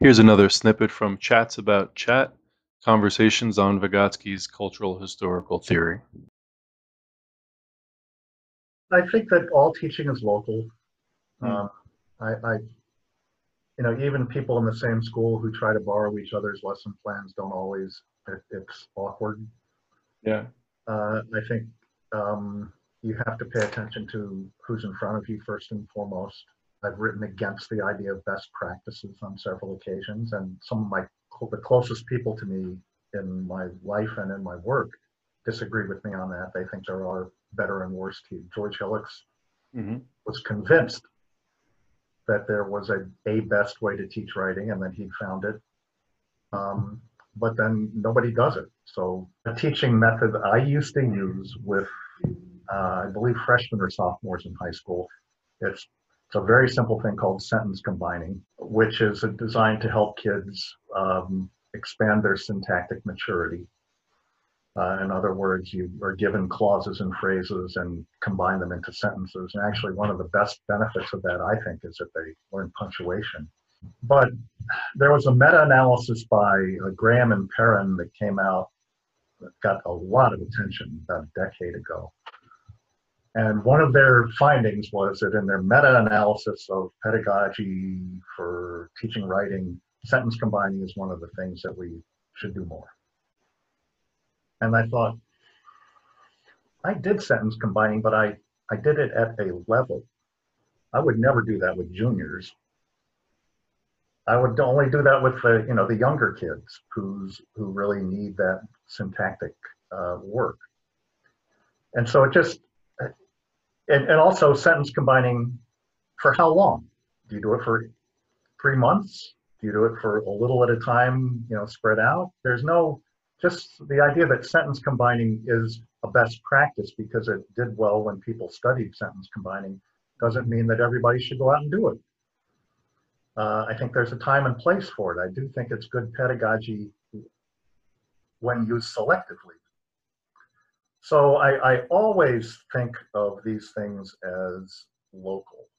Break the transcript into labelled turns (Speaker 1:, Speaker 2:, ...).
Speaker 1: Here's another snippet from Chats About Chat Conversations on Vygotsky's Cultural Historical Theory.
Speaker 2: I think that all teaching is local.
Speaker 1: Hmm.
Speaker 2: Um, I, I, you know, even people in the same school who try to borrow each other's lesson plans don't always. It, it's awkward.
Speaker 1: Yeah.
Speaker 2: Uh, I think um, you have to pay attention to who's in front of you first and foremost. I've written against the idea of best practices on several occasions, and some of my the closest people to me in my life and in my work disagree with me on that. They think there are better and worse. George Hillocks
Speaker 1: hmm
Speaker 2: was convinced that there was a, a best way to teach writing and then he found it. Um, but then nobody does it. So the teaching method I used to use with, uh, I believe freshmen or sophomores in high school, it's a very simple thing called sentence combining, which is designed to help kids um, expand their syntactic maturity. Uh, in other words, you are given clauses and phrases and combine them into sentences. And actually, one of the best benefits of that, I think, is that they learn punctuation. But there was a meta-analysis by uh, Graham and Perin that came out that got a lot of attention about a decade ago. And one of their findings was that in their meta-analysis of pedagogy for teaching writing, sentence combining is one of the things that we should do more. And I thought, I did sentence combining, but I, I did it at a level. I would never do that with juniors. I would only do that with the, you know, the younger kids who's, who really need that syntactic uh, work. And so it just, and, and also sentence combining for how long? Do you do it for three months? Do you do it for a little at a time, you know, spread out? There's no, just the idea that sentence combining is a best practice because it did well when people studied sentence combining doesn't mean that everybody should go out and do it. Uh, I think there's a time and place for it. I do think it's good pedagogy when used selectively. So I, I always think of these things as local.